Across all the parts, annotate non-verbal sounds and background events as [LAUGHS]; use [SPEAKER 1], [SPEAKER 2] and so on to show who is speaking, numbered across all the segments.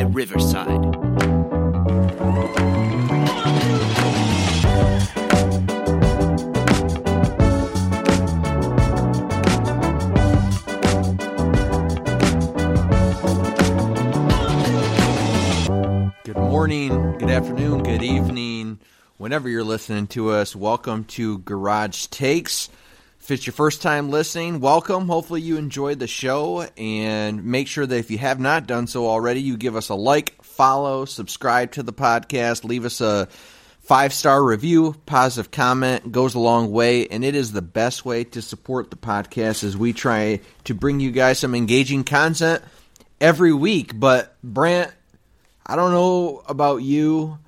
[SPEAKER 1] by Riverside.
[SPEAKER 2] Good morning, good afternoon, good evening, whenever you're listening to us. Welcome to Garage Takes. If it's your first time listening, welcome. Hopefully, you enjoyed the show, and make sure that if you have not done so already, you give us a like, follow, subscribe to the podcast, leave us a five star review, positive comment goes a long way, and it is the best way to support the podcast as we try to bring you guys some engaging content every week. But Brant, I don't know about you,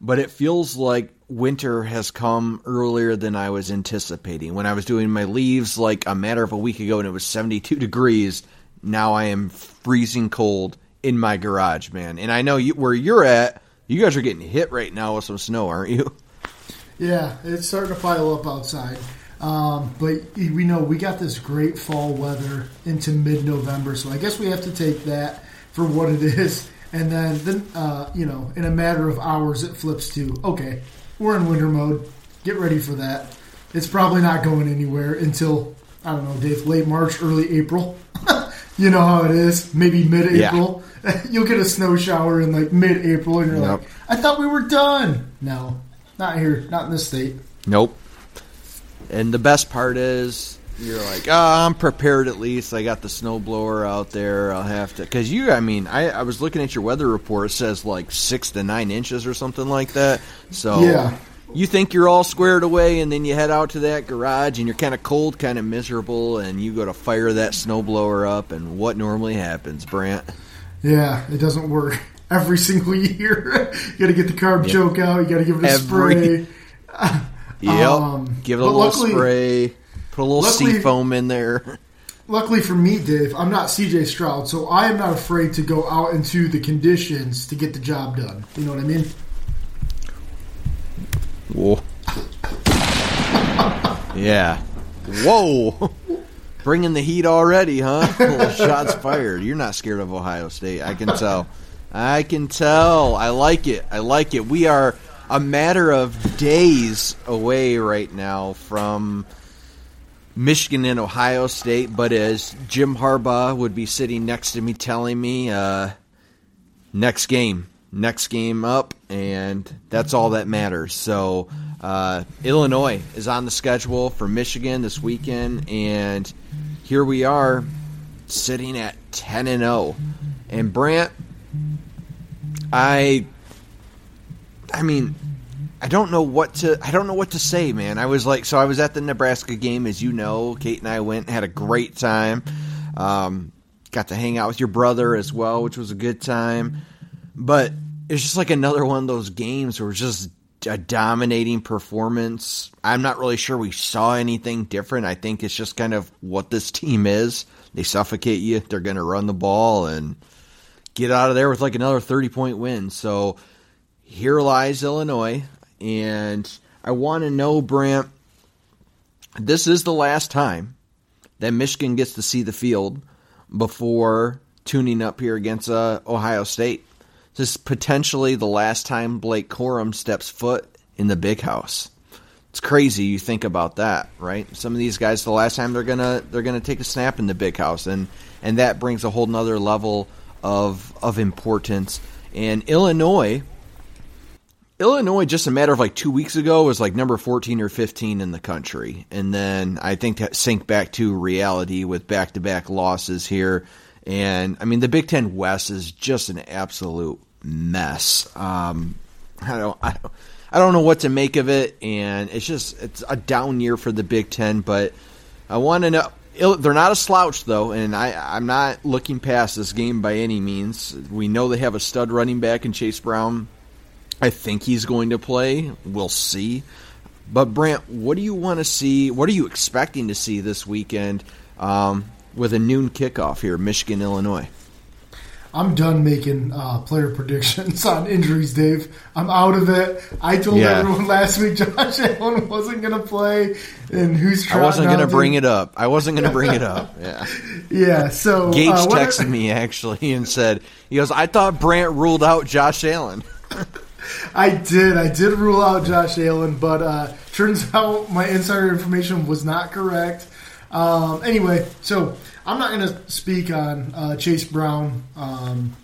[SPEAKER 2] but it feels like winter has come earlier than I was anticipating. When I was doing my leaves like a matter of a week ago and it was 72 degrees, now I am freezing cold in my garage, man. And I know you, where you're at, you guys are getting hit right now with some snow, aren't you?
[SPEAKER 3] Yeah, it's starting to pile up outside. Um, but we know we got this great fall weather into mid-November, so I guess we have to take that for what it is. And then, then uh, you know, in a matter of hours, it flips to okay, we're in winter mode. Get ready for that. It's probably not going anywhere until I don't know, Dave, late March, early April. [LAUGHS] you know how it is. Maybe mid-April. [LAUGHS] You'll get a snow shower in like mid-April, and you're
[SPEAKER 2] Yep.
[SPEAKER 3] like, I thought we were done. No, not here, not in this state.
[SPEAKER 2] Nope. And the best part is you're like, oh, I'm prepared at least. I got the snowblower out there. I'll have to because you. I mean, I, I was looking at your weather report. It says like six to nine inches or something like that. So
[SPEAKER 3] Yeah.
[SPEAKER 2] you think you're all squared away, and then you head out to that garage, and you're kind of cold, kind of miserable, and you go to fire that snowblower up, and what normally happens, Brant?
[SPEAKER 3] Yeah, it doesn't work [LAUGHS] every single year. [LAUGHS] you got to get the carb choke out. You got to give it a
[SPEAKER 2] Every-
[SPEAKER 3] spray. [LAUGHS]
[SPEAKER 2] Yep.
[SPEAKER 3] Um,
[SPEAKER 2] Give it a little
[SPEAKER 3] luckily-
[SPEAKER 2] spray. Put a little
[SPEAKER 3] luckily-
[SPEAKER 2] sea foam in there.
[SPEAKER 3] Luckily for me, Dave, I'm not CJ Stroud, so I am not afraid to go out into the conditions to get the job done. You know what I mean?
[SPEAKER 2] Whoa. yeah. Whoa. Bringing the heat already, huh? Little shots fired. You're not scared of Ohio State. I can tell. I can tell. I like it. I like it. We are a matter of days away right now from Michigan and Ohio State, but as Jim Harbaugh would be sitting next to me telling me, uh, next game, next game up, and that's all that matters. So, uh, Illinois is on the schedule for Michigan this weekend, and here we are sitting at 10 and 0. And Brant, I I mean, I don't know what to I don't know what to say, man. I was like so I was at the Nebraska game as you know. Kate and I went and had a great time. Um, got to hang out with your brother as well, which was a good time. But it's just like another one of those games where it's just a dominating performance. I'm not really sure we saw anything different. I think it's just kind of what this team is. They suffocate you. They're going to run the ball and get out of there with like another 30 point win. So here lies Illinois. And I want to know, Brant, this is the last time that Michigan gets to see the field before tuning up here against uh, Ohio State. This is potentially the last time Blake Corum steps foot in the big house. It's crazy you think about that, right? Some of these guys, the last time they're gonna they're gonna take a snap in the big house, and and that brings a whole nother level of of importance. And Illinois, Illinois, just a matter of like two weeks ago, was like number 14 or 15 in the country. And then I think that sank back to reality with back to back losses here. And I mean, the Big Ten West is just an absolute mess. Um, I don't, I don't, I don't know what to make of it. And it's just, it's a down year for the Big Ten. But I want to know. They're not a slouch, though, and I, I'm not looking past this game by any means. We know they have a stud running back in Chase Brown. I think he's going to play. We'll see. But Brant, what do you want to see? What are you expecting to see this weekend um, with a noon kickoff here, Michigan, Illinois?
[SPEAKER 3] I'm done making uh, player [LAUGHS] predictions on injuries, Dave. I'm out of it. I told
[SPEAKER 2] Yeah.
[SPEAKER 3] everyone [LAUGHS] last week Josh Allen wasn't going to play, and who's
[SPEAKER 2] I wasn't
[SPEAKER 3] going
[SPEAKER 2] to bring it up. I wasn't going to bring it up. [LAUGHS] Yeah.
[SPEAKER 3] Yeah, so
[SPEAKER 2] Gage
[SPEAKER 3] uh,
[SPEAKER 2] texted me actually and said, "He goes, I thought Brant ruled out Josh Allen."
[SPEAKER 3] I did. I did rule out Josh Allen, but uh, turns [LAUGHS] out my insider information was not correct. Um, anyway, so I'm not going to speak on uh, Chase Brown um,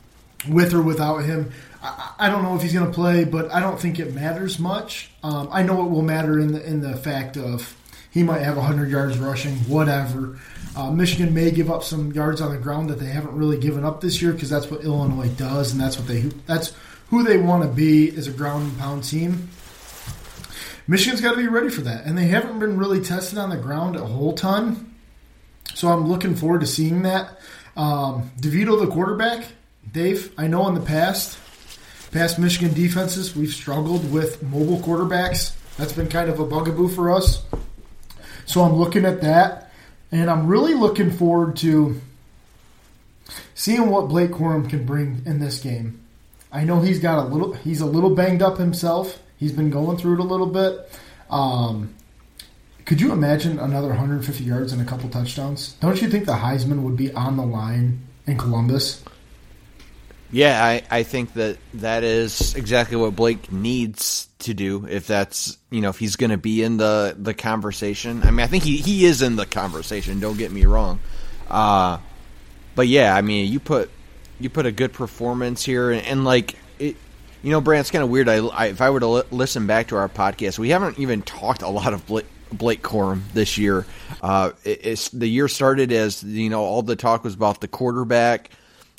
[SPEAKER 3] with or without him. I, don't know if he's going to play, but I don't think it matters much. Um, I know it will matter in the in the fact of he might have 100 yards rushing, whatever. Uh, Michigan may give up some yards on the ground that they haven't really given up this year because that's what Illinois does, and that's what they that's who they want to be as a ground and pound team. Michigan's got to be ready for that, and they haven't been really tested on the ground a whole ton. So I'm looking forward to seeing that. Um, DeVito, the quarterback, Dave. I know in the past, past Michigan defenses, we've struggled with mobile quarterbacks. That's been kind of a bugaboo for us. So I'm looking at that, and I'm really looking forward to seeing what Blake Corum can bring in this game. I know he's got a little. He's a little banged up himself. He's been going through it a little bit. Um, could you imagine another 150 yards and a couple touchdowns? Don't you think the Heisman would be on the line in Columbus?
[SPEAKER 2] Yeah, I, I think that that is exactly what Blake needs to do if that's you know if he's going to be in the the conversation. I mean, I think he he is in the conversation. Don't get me wrong, uh, but yeah, I mean, you put you put a good performance here, and, and like it, you know, Brant, it's kind of weird. I, I if I were to li- listen back to our podcast, we haven't even talked a lot of Blake. Blake Corum this year. Uh, it, it's the year started as you know all the talk was about the quarterback,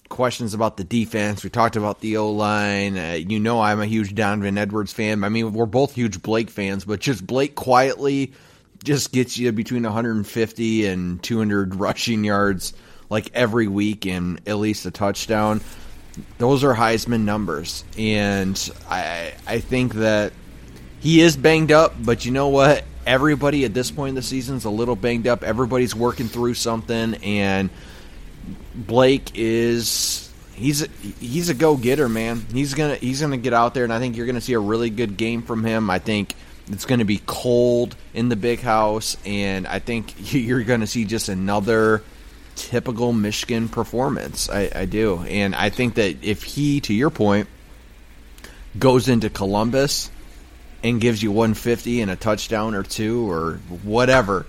[SPEAKER 2] questions about the defense. We talked about the O line. Uh, you know, I'm a huge Donovan Edwards fan. I mean, we're both huge Blake fans, but just Blake quietly just gets you between 150 and 200 rushing yards like every week and at least a touchdown. Those are Heisman numbers, and I I think that he is banged up, but you know what? Everybody at this point in the season is a little banged up. Everybody's working through something, and Blake is he's a, he's a go getter, man. He's gonna he's gonna get out there, and I think you're gonna see a really good game from him. I think it's gonna be cold in the big house, and I think [LAUGHS] you're gonna see just another typical Michigan performance. I, I do, and I think that if he, to your point, goes into Columbus and gives you 150 and a touchdown or two or whatever,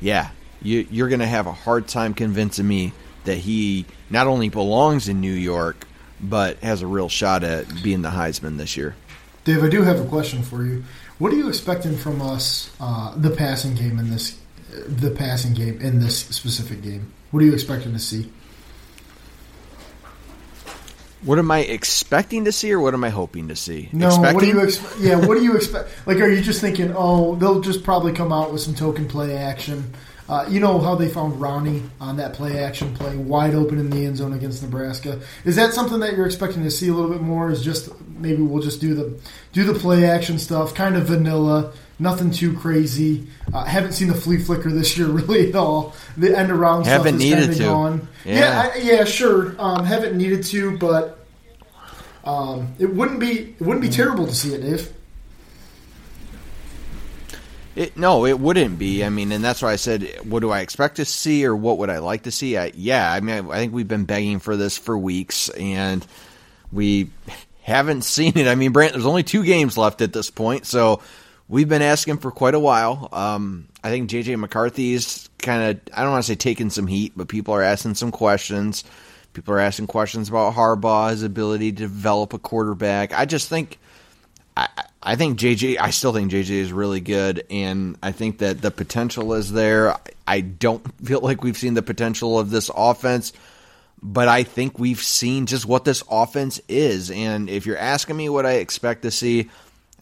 [SPEAKER 2] yeah, you, you're going to have a hard time convincing me that he not only belongs in New York, but has a real shot at being the Heisman this year.
[SPEAKER 3] Dave, I do have a question for you. What are you expecting from us, uh, the passing game in this, the passing game in this specific game? What are you expecting to see?
[SPEAKER 2] What am I expecting to see, or what am I hoping to see?
[SPEAKER 3] No,
[SPEAKER 2] expecting?
[SPEAKER 3] what do you expect? Yeah, what do you expect? Like, are you just thinking, oh, they'll just probably come out with some token play action? Uh, you know how they found Ronnie on that play action play wide open in the end zone against Nebraska. Is that something that you're expecting to see a little bit more? Is just maybe we'll just do the do the play action stuff, kind of vanilla, nothing too crazy. Uh, haven't seen the flea flicker this year [LAUGHS] really at all. The end around stuff
[SPEAKER 2] Haven't
[SPEAKER 3] is
[SPEAKER 2] needed to.
[SPEAKER 3] gone.
[SPEAKER 2] Yeah.
[SPEAKER 3] Yeah, I, yeah, sure. Um, haven't needed to, but um, it wouldn't be it wouldn't be terrible to see it, Dave.
[SPEAKER 2] It, no, it wouldn't be. I mean, and that's why I said, what do I expect to see, or what would I like to see? I, yeah, I mean, I, I think we've been begging for this for weeks, and we haven't [LAUGHS] seen it. I mean, Brant, there's only two games left at this point, so we've been asking for quite a while. Um, I think JJ McCarthy's kind of, I don't want to say taking some heat, but people are asking some questions. People are asking questions about Harbaugh, his ability to develop a quarterback. I just think. I, I think JJ. I still think JJ is really good, and I think that the potential is there. I don't feel like we've seen the potential of this offense, but I think we've seen just what this offense is. And if you're asking me what I expect to see,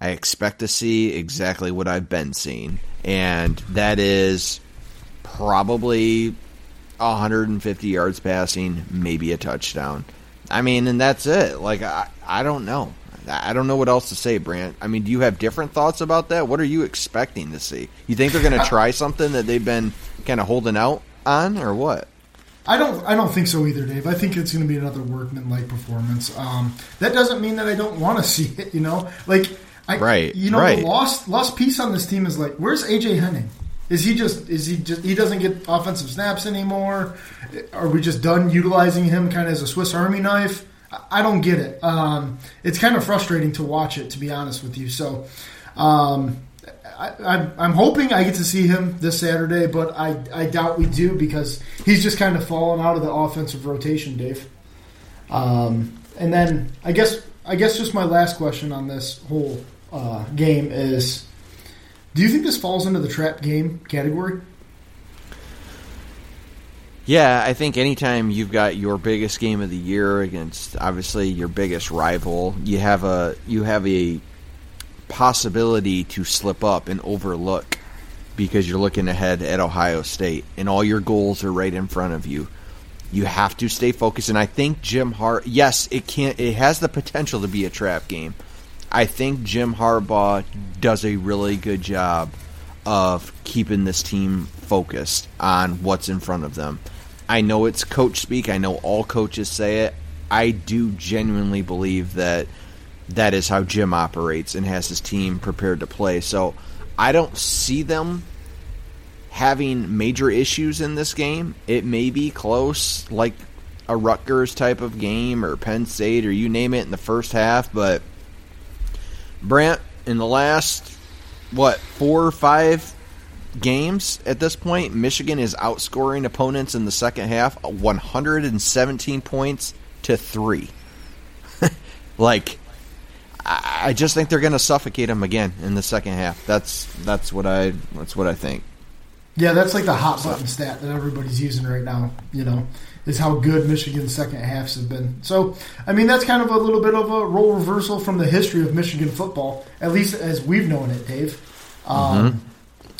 [SPEAKER 2] I expect to see exactly what I've been seeing, and that is probably 150 yards passing, maybe a touchdown. I mean, and that's it. Like I, I don't know. I don't know what else to say, Brant. I mean, do you have different thoughts about that? What are you expecting to see? You think they're going to try something that they've been kind of holding out on, or what?
[SPEAKER 3] I don't. I don't think so either, Dave. I think it's going to be another workman-like performance. Um, that doesn't mean that I don't want to see it. You know, like I,
[SPEAKER 2] right.
[SPEAKER 3] You know,
[SPEAKER 2] right.
[SPEAKER 3] the lost lost piece on this team is like, where's AJ Henning? Is he just? Is he just? He doesn't get offensive snaps anymore. Are we just done utilizing him kind of as a Swiss Army knife? I don't get it. Um, it's kind of frustrating to watch it, to be honest with you. So, um, I, am hoping I get to see him this Saturday, but I, I doubt we do because he's just kind of fallen out of the offensive rotation, Dave. Um, and then I guess I guess just my last question on this whole uh, game is: Do you think this falls into the trap game category?
[SPEAKER 2] Yeah, I think anytime you've got your biggest game of the year against obviously your biggest rival, you have a you have a possibility to slip up and overlook because you're looking ahead at Ohio State and all your goals are right in front of you. You have to stay focused and I think Jim Hart yes, it can it has the potential to be a trap game. I think Jim Harbaugh does a really good job of keeping this team focused on what's in front of them. I know it's coach speak. I know all coaches say it. I do genuinely believe that that is how Jim operates and has his team prepared to play. So I don't see them having major issues in this game. It may be close, like a Rutgers type of game or Penn State or you name it in the first half, but Brant, in the last, what, four or five games at this point, Michigan is outscoring opponents in the second half 117 points to three. [LAUGHS] like, I just think they're going to suffocate them again in the second half. That's that's what I that's what I think.
[SPEAKER 3] Yeah, that's like the hot button stat that everybody's using right now. You know, is how good Michigan's second halves have been. So, I mean, that's kind of a little bit of a role reversal from the history of Michigan football, at least as we've known it, Dave. Um, mm-hmm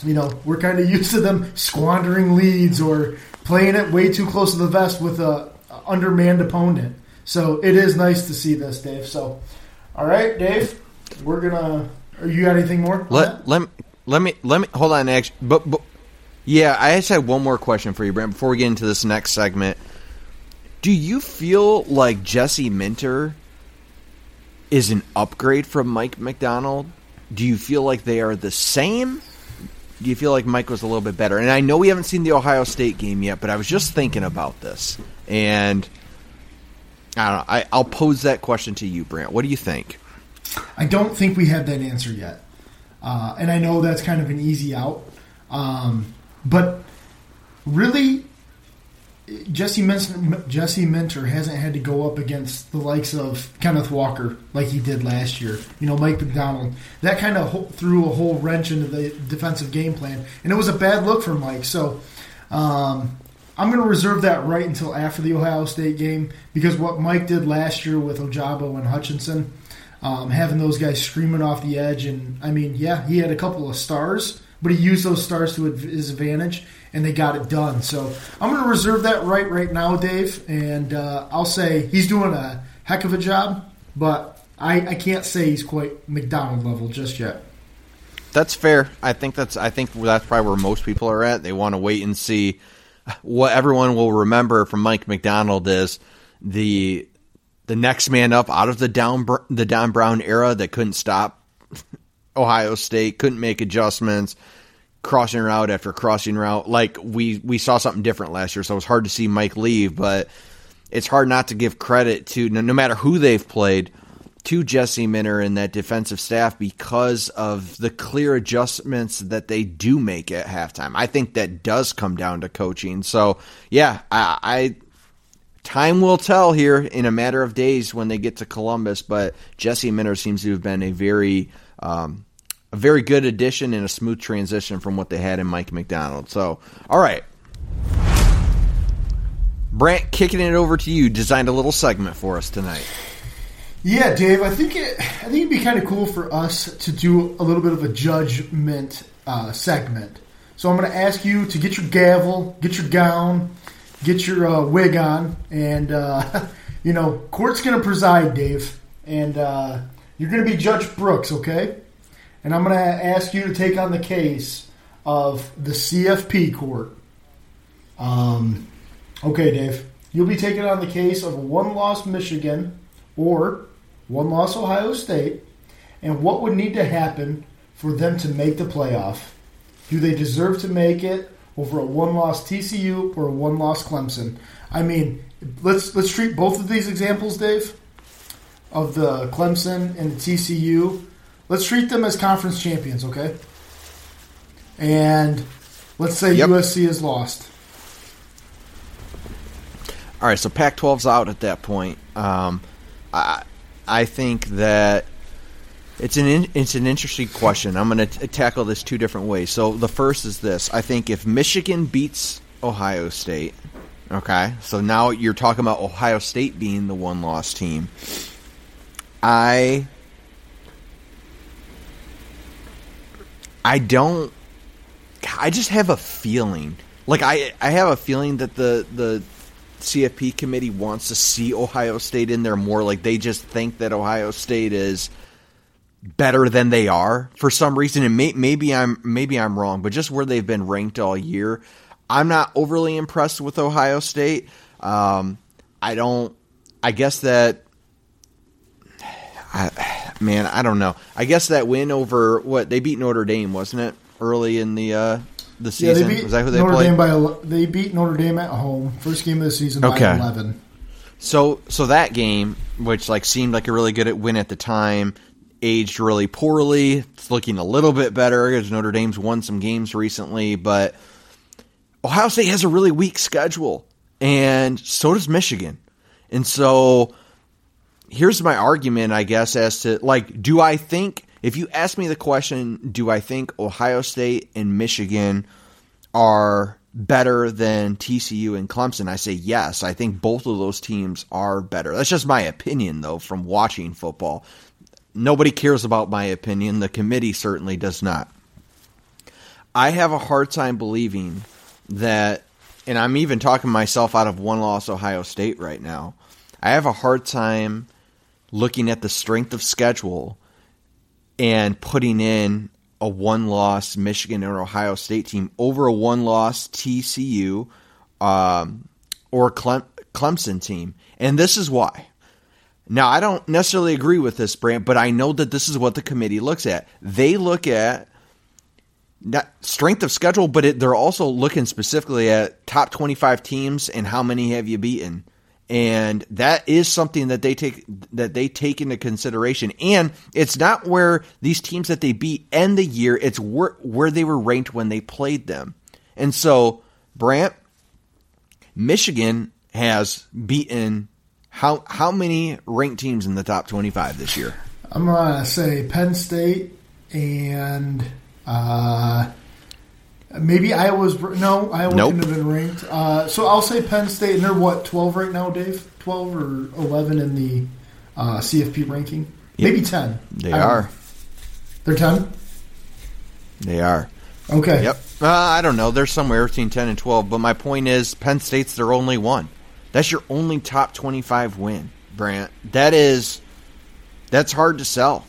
[SPEAKER 3] you know, we're kind of used to them squandering leads or playing it way too close to the vest with a undermanned opponent. So it is nice to see this, Dave. So, all right, Dave, we're gonna. Are you got anything more?
[SPEAKER 2] Let let me, let me let me hold on. Actually, but, but yeah, I just had one more question for you, Brent. Before we get into this next segment, do you feel like Jesse Minter is an upgrade from Mike Macdonald? Do you feel like they are the same? do you feel like Mike was a little bit better? And I know we haven't seen the Ohio State game yet, but I was just thinking about this, and I don't know. I, I'll pose that question to you, Brant. What do you think?
[SPEAKER 3] I don't think we have that answer yet, uh, and I know that's kind of an easy out, um, but really, Jesse Minter, Jesse Minter hasn't had to go up against the likes of Kenneth Walker like he did last year. You know, Mike Macdonald. That kind of threw a whole wrench into the defensive game plan, and it was a bad look for Mike. So um, I'm going to reserve that right until after the Ohio State game because what Mike did last year with Ojabo and Hutchinson, um, having those guys screaming off the edge, and I mean, yeah, he had a couple of stars, but he used those stars to his advantage and they got it done. So I'm going to reserve that right right now, Dave, and uh, I'll say he's doing a heck of a job, but I, I can't say he's quite Macdonald level just yet.
[SPEAKER 2] That's fair. I think that's I think that's probably where most people are at. They want to wait and see what everyone will remember from Mike Macdonald is the the next man up out of the down the Don Brown era that couldn't stop [LAUGHS] Ohio State, couldn't make adjustments, crossing route after crossing route. Like we we saw something different last year, so it was hard to see Mike leave, but it's hard not to give credit to no, no matter who they've played to Jesse Minter and that defensive staff because of the clear adjustments that they do make at halftime. I think that does come down to coaching. So yeah, I, I time will tell here in a matter of days when they get to Columbus. But Jesse Minter seems to have been a very um, a very good addition and a smooth transition from what they had in Mike Macdonald. So, all right. Brant, kicking it over to you, designed a little segment for us tonight.
[SPEAKER 3] Yeah, Dave, I think it, I think it'd be kind of cool for us to do a little bit of a judgment uh, segment. So I'm going to ask you to get your gavel, get your gown, get your uh, wig on, and uh, [LAUGHS] you know, court's going to preside, Dave, and uh, you're going to be Judge Brooks, okay? And I'm going to ask you to take on the case of the CFP court. Um, Okay, Dave. You'll be taking on the case of a one-loss Michigan or one-loss Ohio State, and what would need to happen for them to make the playoff? Do they deserve to make it over a one-loss TCU or a one-loss Clemson? I mean, let's let's treat both of these examples, Dave, of the Clemson and the TCU. Let's treat them as conference champions, okay? And let's say
[SPEAKER 2] Yep.
[SPEAKER 3] USC is lost.
[SPEAKER 2] All right, so Pac-12's out at that point. Um, I I think that it's an in, it's an interesting question. I'm going to tackle this two different ways. So the first is this: I think if Michigan beats Ohio State, okay, so now you're talking about Ohio State being the one-loss team. I I don't. I just have a feeling. Like I, I have a feeling that the the CFP committee wants to see Ohio State in there more. Like they just think that Ohio State is better than they are for some reason. And may, maybe I'm maybe I'm wrong, but just where they've been ranked all year, I'm not overly impressed with Ohio State. Um, I don't. I guess that. [SIGHS] I, man, I don't know. I guess that win over what they beat Notre Dame, wasn't it? Early in the uh, the
[SPEAKER 3] Yeah,
[SPEAKER 2] season,
[SPEAKER 3] they beat
[SPEAKER 2] was that who they
[SPEAKER 3] Notre
[SPEAKER 2] played?
[SPEAKER 3] Dame by they beat Notre Dame at home first game of the season by
[SPEAKER 2] Okay.
[SPEAKER 3] eleven.
[SPEAKER 2] So so that game, which like seemed like a really good win at the time, aged really poorly. It's looking a little bit better because Notre Dame's won some games recently, but Ohio State has a really weak schedule, and so does Michigan. And so here's my argument, I guess, as to like, do I think if you ask me the question, do I think Ohio State and Michigan are better than TCU and Clemson? I say yes. I think both of those teams are better. That's just my opinion, though, from watching football. Nobody cares about my opinion. The committee certainly does not. I have a hard time believing that, and I'm even talking myself out of one loss Ohio State right now. I have a hard time looking at the strength of schedule and putting in a one loss Michigan or Ohio State team over a one loss TCU um, or Clem- Clemson team. And this is why. Now, I don't necessarily agree with this, Brant, but I know that this is what the committee looks at. They look at not strength of schedule, but it, they're also looking specifically at top 25 teams and how many have you beaten. And that is something that they take that they take into consideration. And it's not where these teams that they beat end the year; it's where, where they were ranked when they played them. And so, Brant, Michigan has beaten how how many ranked teams in the top 25 this year?
[SPEAKER 3] I'm gonna say Penn State and uh, maybe Iowa's no Iowa
[SPEAKER 2] Nope.
[SPEAKER 3] couldn't have been ranked. Uh, so I'll say Penn State, and they're what 12 right now, Dave? 12 or 11 in the uh, CFP ranking?
[SPEAKER 2] Yep.
[SPEAKER 3] Maybe 10.
[SPEAKER 2] They are.
[SPEAKER 3] They're 10.
[SPEAKER 2] They are.
[SPEAKER 3] Okay.
[SPEAKER 2] Yep. Uh, I don't know. They're somewhere between 10 and 12. But my point is, Penn State's their only one. That's your only top 25 win, Brant. That is, that's hard to sell.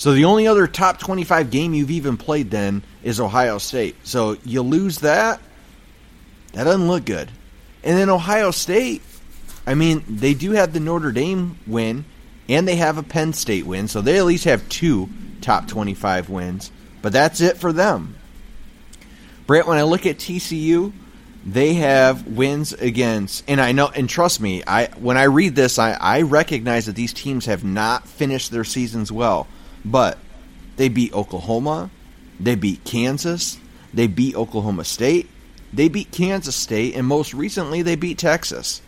[SPEAKER 2] So the only other top 25 game you've even played then is Ohio State. So you lose that, that doesn't look good. And then Ohio State, I mean, they do have the Notre Dame win, and they have a Penn State win. So they at least have two top 25 wins. But that's it for them. Brant, when I look at TCU, they have wins against, and I know, and trust me, I when I read this, I, I recognize that these teams have not finished their seasons well, but they beat Oklahoma, they beat Kansas, they beat Oklahoma State, they beat Kansas State, and most recently they beat Texas.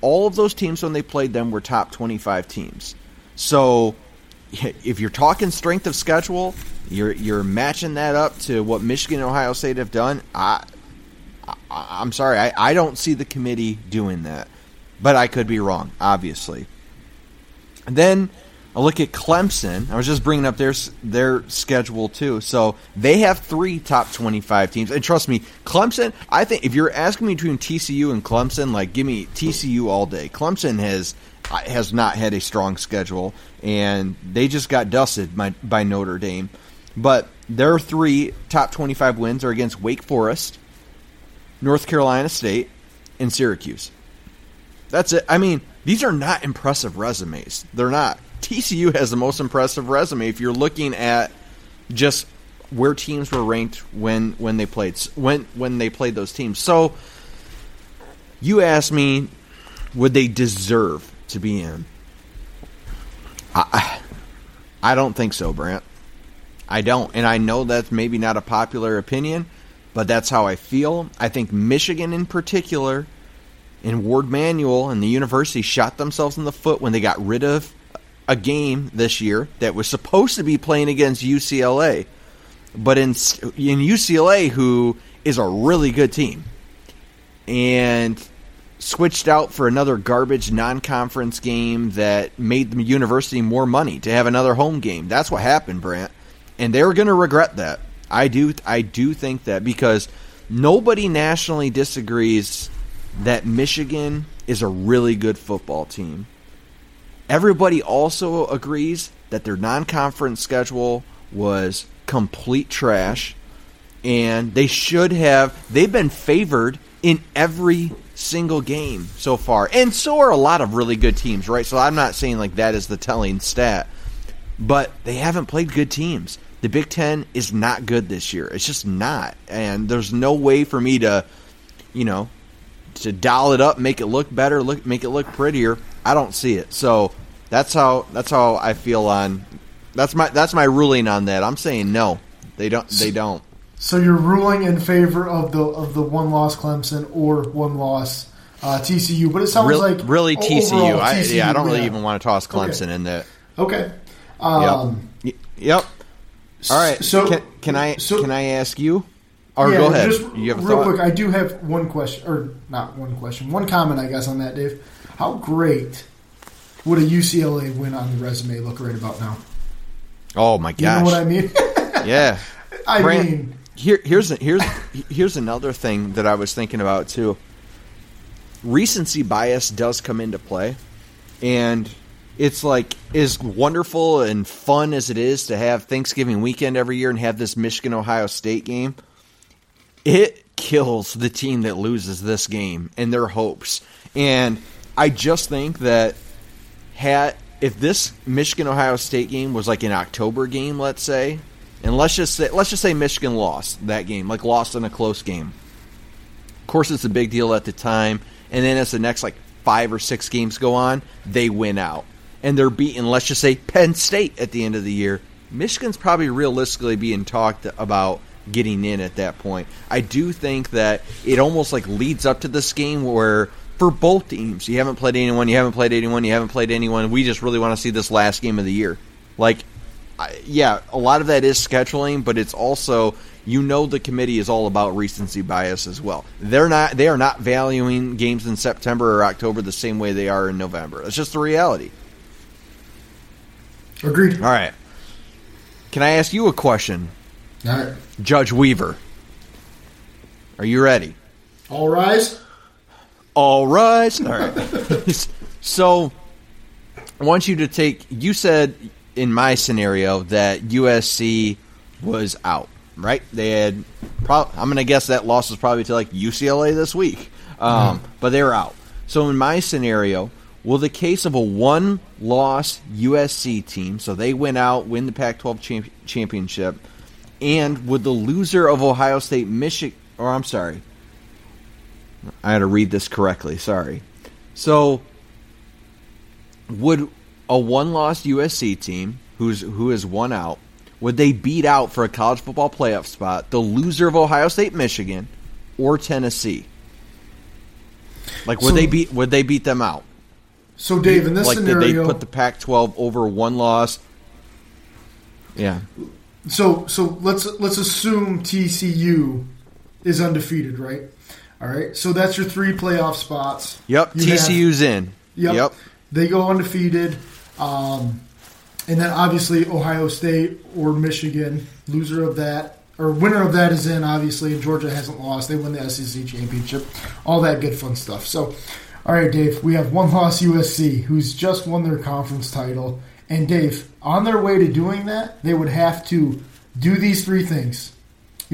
[SPEAKER 2] All of those teams when they played them were top twenty-five teams. So [LAUGHS] if you're talking strength of schedule, you're you're matching that up to what Michigan and Ohio State have done. I, I I'm sorry, I, I don't see the committee doing that, but I could be wrong, obviously. And then I look at Clemson. I was just bringing up their their schedule too. So they have three top 25 teams. And trust me, Clemson, I think if you're asking me between TCU and Clemson, like give me TCU all day. Clemson has uh, has not had a strong schedule and they just got dusted by, by Notre Dame. But their three top 25 wins are against Wake Forest, North Carolina State, and Syracuse. That's it. I mean, these are not impressive resumes. They're not. TCU has the most impressive resume if you're looking at just where teams were ranked when when they played when when they played those teams. So you ask me, would they deserve to be in? I I don't think so, Brant. I don't, and I know that's maybe not a popular opinion, but that's how I feel. I think Michigan, in particular, and Warde Manuel and the university shot themselves in the foot when they got rid of a game this year that was supposed to be playing against UCLA, but in in UCLA, who is a really good team, and switched out for another garbage non-conference game that made the university more money to have another home game. That's what happened, Brant, and they're going to regret that. I do, I do think that because nobody nationally disagrees that Michigan is a really good football team. Everybody also agrees that their non conference schedule was complete trash and they should have they've been favored in every single game so far. And so are a lot of really good teams, right? So I'm not saying like that is the telling stat. But they haven't played good teams. The Big 10 is not good this year. It's just not. And there's no way for me to you know, to doll it up, make it look better, look make it look prettier. I don't see it. So that's how that's how I feel on that's my that's my ruling on that. I'm saying no. They don't they don't.
[SPEAKER 3] So you're ruling in favor of the of the one loss Clemson or one loss uh, TCU, but it sounds
[SPEAKER 2] really,
[SPEAKER 3] like
[SPEAKER 2] really TCU. I,
[SPEAKER 3] TCU.
[SPEAKER 2] yeah, I don't really
[SPEAKER 3] yeah.
[SPEAKER 2] even want to toss Clemson
[SPEAKER 3] Okay.
[SPEAKER 2] in that.
[SPEAKER 3] Okay. Um,
[SPEAKER 2] Yep. Yep. All right.
[SPEAKER 3] So
[SPEAKER 2] can, can I
[SPEAKER 3] so-
[SPEAKER 2] can I ask you? Or
[SPEAKER 3] yeah,
[SPEAKER 2] go ahead.
[SPEAKER 3] Just
[SPEAKER 2] you have a
[SPEAKER 3] real
[SPEAKER 2] thought?
[SPEAKER 3] quick, I do have one question, or not one question, one comment, I guess, on that, Dave. How great would a UCLA win on the resume look right about now?
[SPEAKER 2] Oh my gosh!
[SPEAKER 3] You know what I mean? [LAUGHS]
[SPEAKER 2] yeah. [LAUGHS]
[SPEAKER 3] I
[SPEAKER 2] Brant,
[SPEAKER 3] mean,
[SPEAKER 2] here here's here's here's another thing that I was thinking about too. Recency bias does come into play, and it's like as wonderful and fun as it is to have Thanksgiving weekend every year and have this Michigan Ohio State game. It kills the team that loses this game and their hopes. And I just think that had if this Michigan Ohio State game was like an October game, let's say, and let's just say let's just say Michigan lost that game, like lost in a close game. Of course, it's a big deal at the time, and then as the next like five or six games go on, they win out, and they're beating. Let's just say Penn State at the end of the year. Michigan's probably realistically being talked about getting in at that point. I do think that it almost like leads up to this game where for both teams, you haven't played anyone, you haven't played anyone, you haven't played anyone. We just really want to see this last game of the year. Like, I, yeah, a lot of that is scheduling, but it's also you know the committee is all about recency bias as well. They're not they are not valuing games in September or October the same way they are in November. That's just the reality.
[SPEAKER 3] agreed.
[SPEAKER 2] All right. Can I ask you a question,
[SPEAKER 3] All right.
[SPEAKER 2] Judge Weaver? Are you ready?
[SPEAKER 3] All rise.
[SPEAKER 2] All right. All right. so, I want you to take. You said in my scenario that USC was out, right? They had. Pro- I'm going to guess that loss was probably to like UCLA this week, um, but they were out. So, in my scenario, will the case of a one-loss USC team, so they went out, win the Pac-12 champ- championship, and would the loser of Ohio State, Michigan, or I'm sorry, I had to read this correctly. Sorry. So, would a one-loss USC team who's who has won out would they beat out for a college football playoff spot the loser of Ohio State, Michigan, or Tennessee? Like would
[SPEAKER 3] So-
[SPEAKER 2] they beat would they beat them out?
[SPEAKER 3] So, Dave, in this
[SPEAKER 2] like
[SPEAKER 3] scenario,
[SPEAKER 2] did they put the Pac-12 over one loss? Yeah.
[SPEAKER 3] so so let's let's assume TCU is undefeated, right? All right. So that's your three playoff spots.
[SPEAKER 2] Yep.
[SPEAKER 3] You have-
[SPEAKER 2] TCU's in.
[SPEAKER 3] Yep.
[SPEAKER 2] Yep.
[SPEAKER 3] They go undefeated. Um, and then obviously Ohio State or Michigan, loser of that, or winner of that is in, obviously, and Georgia hasn't lost. They win the SEC championship. All that good fun stuff. So, all right, Dave, we have one loss USC, who's just won their conference title. And Dave, on their way to doing that, they would have to do these three things.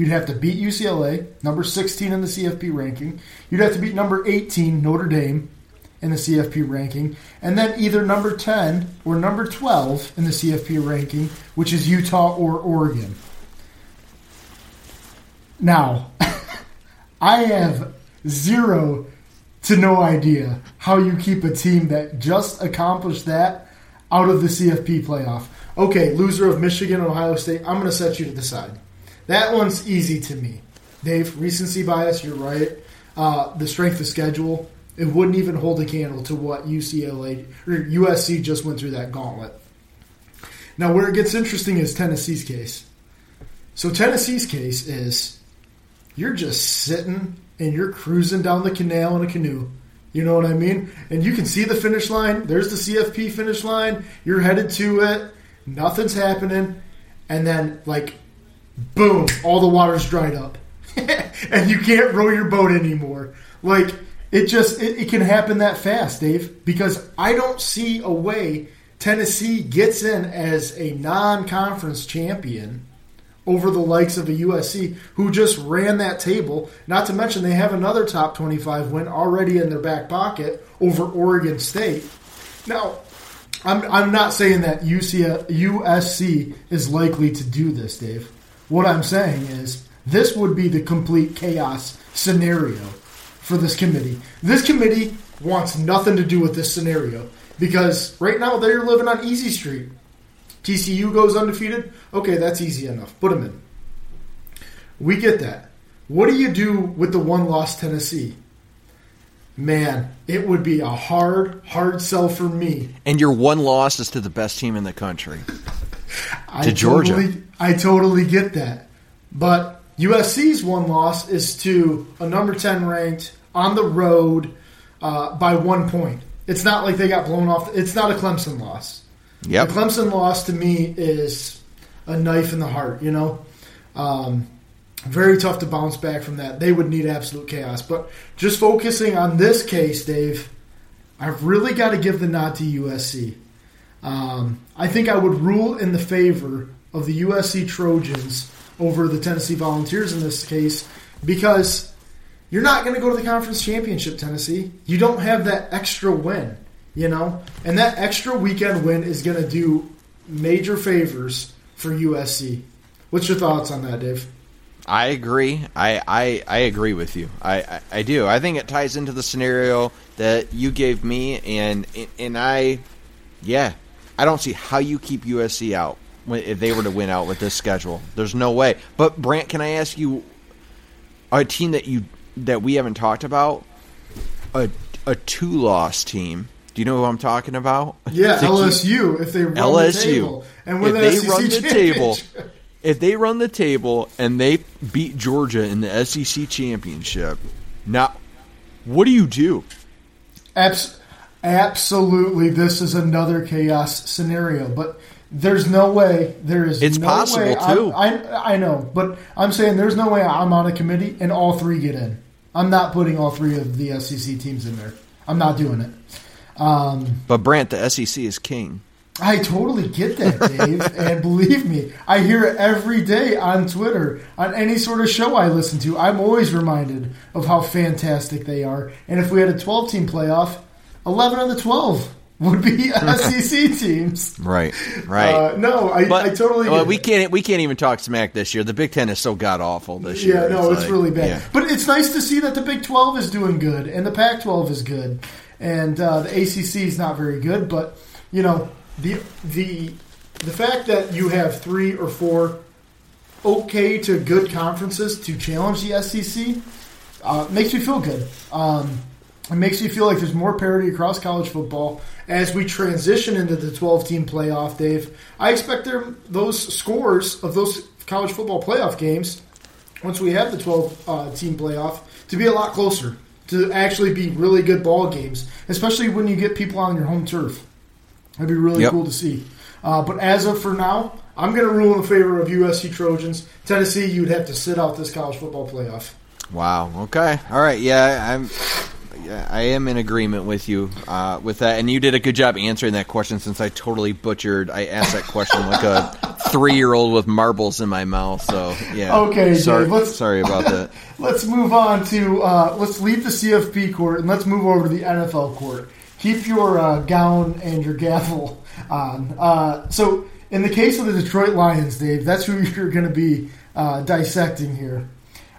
[SPEAKER 3] You'd have to beat UCLA, number 16 in the CFP ranking. You'd have to beat number 18, Notre Dame, in the CFP ranking, and then either number 10 or number 12 in the CFP ranking, which is Utah or Oregon. Now, [LAUGHS] I have zero to no idea how you keep a team that just accomplished that out of the CFP playoff. Okay, loser of Michigan, and Ohio State, I'm going to set you to the side. That one's easy to me. Dave, recency bias, you're right. Uh, the strength of schedule, it wouldn't even hold a candle to what UCLA or USC just went through that gauntlet. Now, where it gets interesting is Tennessee's case. So, Tennessee's case is you're just sitting and you're cruising down the canal in a canoe. You know what I mean? And you can see the finish line. There's the CFP finish line. You're headed to it. Nothing's happening. And then, like, boom, all the water's dried up. [LAUGHS] and you can't row your boat anymore. Like, it just, it, it can happen that fast, Dave, because I don't see a way Tennessee gets in as a non conference champion over the likes of a USC who just ran that table. Not to mention they have another top 25 win already in their back pocket over Oregon State. Now, I'm, I'm not saying that UC, USC is likely to do this, Dave. What I'm saying is this would be the complete chaos scenario for this committee. This committee wants nothing to do with this scenario because right now they're living on easy street. TCU goes undefeated. Okay, that's easy enough. Put them in. We get that. What do you do with the one loss Tennessee? Man, it would be a hard, hard sell for me.
[SPEAKER 2] And your one loss is to the best team in the country. [LAUGHS]
[SPEAKER 3] To Georgia. Totally, I totally get that. But USC's one loss is to a number 10 ranked on the road uh, by one point. It's not like they got blown off. It's not a Clemson loss.
[SPEAKER 2] Yeah,
[SPEAKER 3] The Clemson loss to me is a knife in the heart, you know? Um, very tough to bounce back from that. They would need absolute chaos. But just focusing on this case, Dave, I've really got to give the nod to USC. Um, I think I would rule in the favor of the USC Trojans over the Tennessee Volunteers in this case because you're not going to go to the conference championship, Tennessee. You don't have that extra win you know, and that extra weekend win is going to do major favors for USC. What's your thoughts on that, Dave?
[SPEAKER 2] I agree. I, I, I agree with you. I, I, I, do. I think it ties into the scenario that you gave me, and and I, yeah, I don't see how you keep USC out if they were to win out with this schedule. There's no way. But Brant, can I ask you a team that you that we haven't talked about, a a two loss team do you know who I'm talking about?
[SPEAKER 3] Yeah, LSU. If they run LSU, the table and
[SPEAKER 2] if they run the table, if they run the table and they beat Georgia in the SEC championship, now what do you do?
[SPEAKER 3] Abs- absolutely, this is another chaos scenario. But there's no way. There is.
[SPEAKER 2] It's
[SPEAKER 3] no
[SPEAKER 2] possible
[SPEAKER 3] way
[SPEAKER 2] too.
[SPEAKER 3] I, I know, but I'm saying there's no way I'm on a committee and all three get in. I'm not putting all three of the SEC teams in there. I'm not doing it. Um,
[SPEAKER 2] but Brant, the SEC is king.
[SPEAKER 3] I totally get that, Dave. [LAUGHS] and believe me, I hear it every day on Twitter, on any sort of show I listen to. I'm always reminded of how fantastic they are. And if we had a 12 team playoff, 11 of the 12 would be [LAUGHS] SEC teams.
[SPEAKER 2] Right, right.
[SPEAKER 3] Uh, no, I, but, I totally.
[SPEAKER 2] Well, we can't. We can't even talk smack this year. The Big Ten is so god awful this
[SPEAKER 3] year.
[SPEAKER 2] Yeah,
[SPEAKER 3] no, it's, it's like, really bad. Yeah. But it's nice to see that the Big Twelve is doing good and the Pac twelve is good and uh, the ACC is not very good. But you know the the the fact that you have three or four okay to good conferences to challenge the SEC uh, makes me feel good. Um, it makes me feel like there's more parity across college football as we transition into the 12 team playoff, Dave. I expect there, those scores of those college football playoff games, once we have the 12 uh, team playoff, to be a lot closer to actually be really good ball games, especially when you get people on your home turf. That'd be really yep. cool to see. Uh, but as of for now, I'm going to rule in favor of USC Trojans. Tennessee, you'd have to sit out this college football playoff.
[SPEAKER 2] Wow. Okay. All right. Yeah, I'm. Yeah, I am in agreement with you uh, with that, and you did a good job answering that question. Since I totally butchered, I asked that question like a [LAUGHS] three year old with marbles in my mouth. So yeah.
[SPEAKER 3] Okay,
[SPEAKER 2] sorry,
[SPEAKER 3] Dave, let's-
[SPEAKER 2] sorry about that. [LAUGHS]
[SPEAKER 3] let's move on to uh, let's leave the CFP court and let's move over to the NFL court. Keep your uh, gown and your gavel [LAUGHS] on. Uh, so, in the case of the Detroit Lions, Dave, that's who you're going to be uh, dissecting here.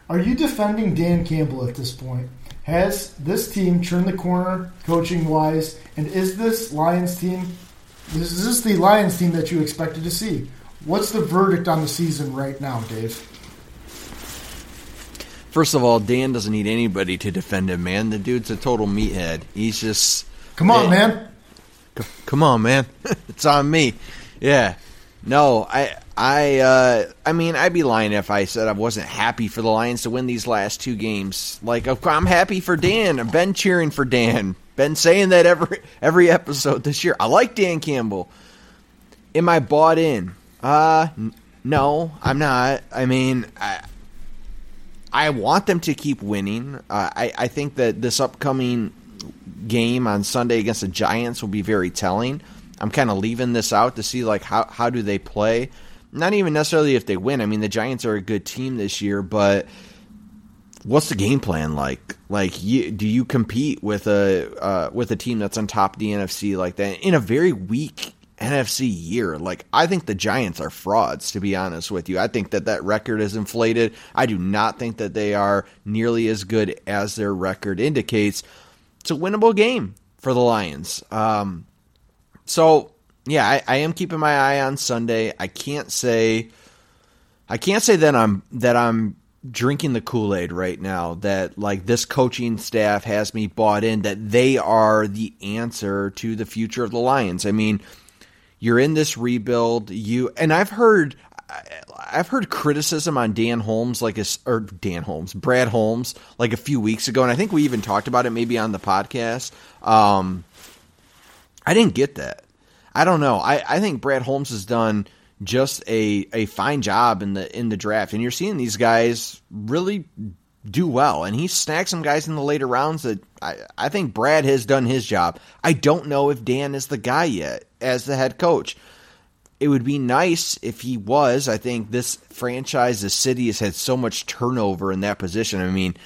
[SPEAKER 3] Are you defending Dan Campbell at this point? Has this team turned the corner coaching wise? And is this Lions team? Is this the Lions team that you expected to see? What's the verdict on the season right now, Dave?
[SPEAKER 2] First of all, Dan doesn't need anybody to defend him, man. The dude's a total meathead. He's just
[SPEAKER 3] Come on,
[SPEAKER 2] Yeah.
[SPEAKER 3] man.
[SPEAKER 2] C- Come on, man. [LAUGHS] it's on me. Yeah. No, I I uh I mean, I'd be lying if I said I wasn't happy for the Lions to win these last two games. Like I'm happy for Dan. I've been cheering for Dan. Been saying that every every episode this year. I like Dan Campbell. Am I bought in? Uh n- no, I'm not. I mean, I I want them to keep winning. Uh, I I think that this upcoming game on Sunday against the Giants will be very telling. I'm kind of leaving this out to see like how how do they play. Not even necessarily if they win. I mean, the Giants are a good team this year, but what's the game plan like? Like, you, do you compete with a uh, with a team that's on top of the NFC like that in a very weak NFC year? Like, I think the Giants are frauds. To be honest with you, I think that that record is inflated. I do not think that they are nearly as good as their record indicates. It's a winnable game for the Lions. Um, so yeah, I, I am keeping my eye on Sunday. I can't say I can't say that I'm that I'm drinking the Kool-Aid right now that like this coaching staff has me bought in that they are the answer to the future of the Lions. I mean, you're in this rebuild, you and I've heard I've heard criticism on Dan Holmes like a, or Dan Holmes, Brad Holmes like a few weeks ago and I think we even talked about it maybe on the podcast. Um I didn't get that. I don't know. I, I think Brad Holmes has done just a, a fine job in the in the draft, and you're seeing these guys really do well. And he snagged some guys in the later rounds that I, I think Brad has done his job. I don't know if Dan is the guy yet as the head coach. It would be nice if he was. I think this franchise, the city, has had so much turnover in that position. I mean,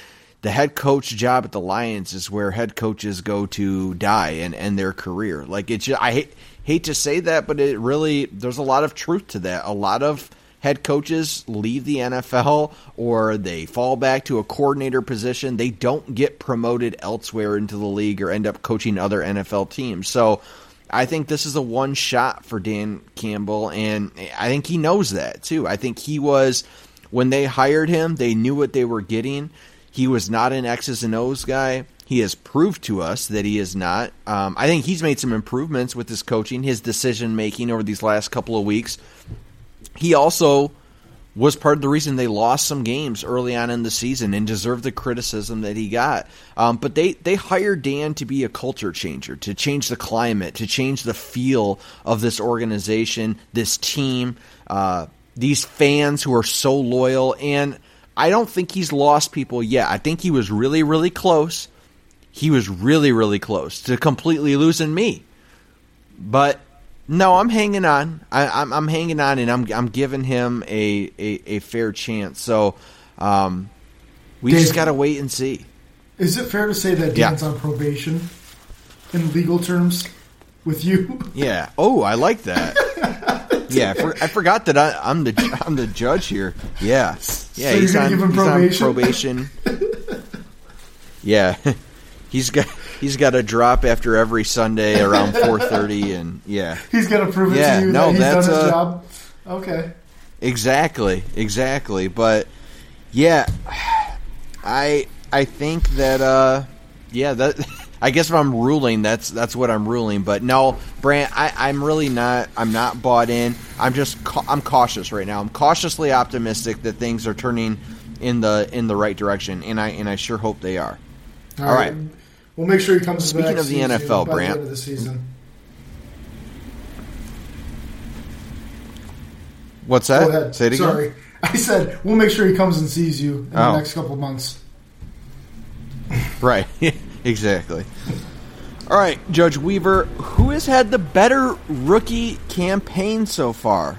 [SPEAKER 2] the head coach job at the Lions is where head coaches go to die and end their career. Like it's, I hate hate to say that, but it really there's a lot of truth to that. A lot of head coaches leave the NFL or they fall back to a coordinator position. They don't get promoted elsewhere into the league or end up coaching other NFL teams. So I think this is a one shot for Dan Campbell, and I think he knows that too. I think he was when they hired him, they knew what they were getting. He was not an X's and O's guy. He has proved to us that he is not. Um, I think he's made some improvements with his coaching, his decision making over these last couple of weeks. He also was part of the reason they lost some games early on in the season and deserved the criticism that he got. Um, but they, they hired Dan to be a culture changer, to change the climate, to change the feel of this organization, this team, uh, these fans who are so loyal. And I don't think he's lost people yet. I think he was really, really close. He was really, really close to completely losing me. But no, I'm hanging on. I, I'm, I'm hanging on, and I'm I'm giving him a a, a fair chance. So um, we
[SPEAKER 3] Dave-
[SPEAKER 2] just gotta wait and see.
[SPEAKER 3] Is it fair to say that
[SPEAKER 2] Yeah.
[SPEAKER 3] Dan's on probation in legal terms with you? [LAUGHS]
[SPEAKER 2] Yeah. Oh, I like that. yeah, I, for, I forgot that I, I'm the I'm the judge here. Yeah. Yeah.
[SPEAKER 3] you're
[SPEAKER 2] he's on,
[SPEAKER 3] give him
[SPEAKER 2] he's on
[SPEAKER 3] probation. [LAUGHS]
[SPEAKER 2] yeah. He's got he's got a drop after every Sunday around [LAUGHS] 4:30, and yeah.
[SPEAKER 3] He's got to prove it
[SPEAKER 2] Yeah,
[SPEAKER 3] to you
[SPEAKER 2] no,
[SPEAKER 3] that he's done
[SPEAKER 2] that's
[SPEAKER 3] his
[SPEAKER 2] a-
[SPEAKER 3] job. Okay.
[SPEAKER 2] Exactly, exactly. But yeah, I I think that uh yeah that [LAUGHS] I guess if I'm ruling, that's that's what I'm ruling. But no, Brant, I, I'm really not. I'm not bought in. I'm just ca- I'm cautious right now. I'm cautiously optimistic that things are turning in the in the right direction, and I and I sure hope they are. All right.
[SPEAKER 3] We'll make sure he comes
[SPEAKER 2] Speaking
[SPEAKER 3] back.
[SPEAKER 2] of the NFL, Brant.
[SPEAKER 3] the the season.
[SPEAKER 2] What's that?
[SPEAKER 3] Go ahead.
[SPEAKER 2] Say it again.
[SPEAKER 3] Sorry, I said we'll make sure he comes and sees you in
[SPEAKER 2] Oh.
[SPEAKER 3] the next couple months.
[SPEAKER 2] Right. [LAUGHS] exactly. All right, Judge Weaver, who has had the better rookie campaign so far?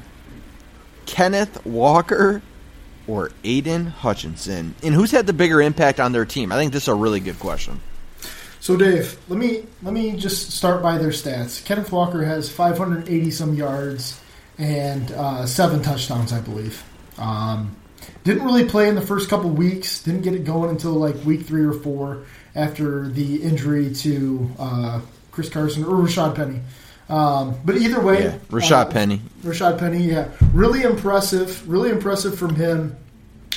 [SPEAKER 2] Kenneth Walker or Aidan Hutchinson? And who's had the bigger impact on their team? I think this is a really good question.
[SPEAKER 3] So Dave, let me let me just start by their stats. Kenneth Walker has 580 some yards and uh, seven touchdowns, I believe. Um, didn't really play in the first couple weeks. Didn't get it going until like week three or four after the injury to uh, Chris Carson or Rashad Penny. Um, but either way,
[SPEAKER 2] Yeah, Rashad
[SPEAKER 3] uh,
[SPEAKER 2] Penny.
[SPEAKER 3] Rashad Penny, yeah, really impressive, really impressive from him.